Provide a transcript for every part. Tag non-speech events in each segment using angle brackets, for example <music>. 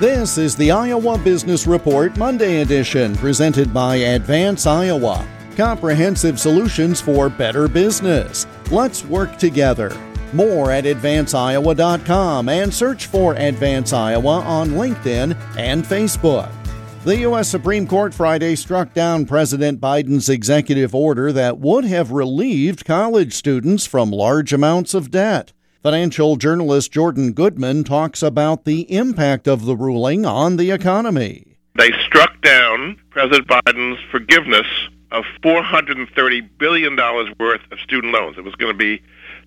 This is the Iowa Business Report Monday edition, presented by Advance Iowa. Comprehensive solutions for better business. Let's work together. More at advanceiowa.com and search for Advance Iowa on LinkedIn and Facebook. The U.S. Supreme Court Friday struck down President Biden's executive order that would have relieved college students from large amounts of debt. Financial journalist Jordan Goodman talks about the impact of the ruling on the economy. They struck down President Biden's forgiveness of $430 billion worth of student loans. It was going to be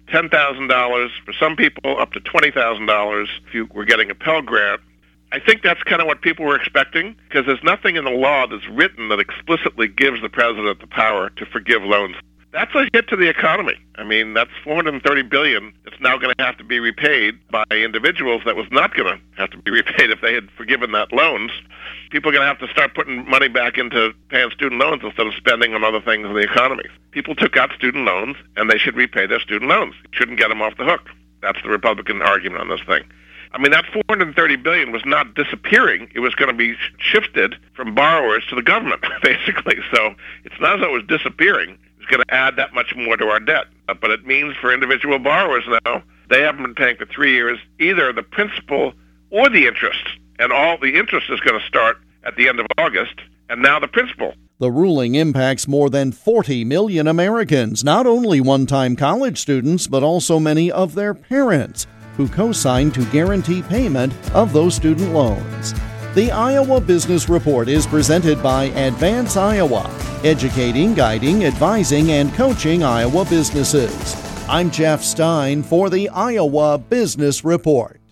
$10,000 for some people, up to $20,000 if you were getting a Pell Grant. I think that's kind of what people were expecting because there's nothing in the law that's written that explicitly gives the president the power to forgive loans that's a hit to the economy. I mean, that's 430 billion that's now going to have to be repaid by individuals that was not going to have to be <laughs> repaid if they had forgiven that loans. People are going to have to start putting money back into paying student loans instead of spending on other things in the economy. People took out student loans and they should repay their student loans. You shouldn't get them off the hook. That's the Republican argument on this thing. I mean, that 430 billion was not disappearing. It was going to be shifted from borrowers to the government, <laughs> basically. So it's not as though it was disappearing is going to add that much more to our debt. Uh, but it means for individual borrowers now, they haven't been paying for three years either the principal or the interest. And all the interest is going to start at the end of August, and now the principal. The ruling impacts more than 40 million Americans, not only one time college students, but also many of their parents who co signed to guarantee payment of those student loans. The Iowa Business Report is presented by Advance Iowa, educating, guiding, advising, and coaching Iowa businesses. I'm Jeff Stein for the Iowa Business Report.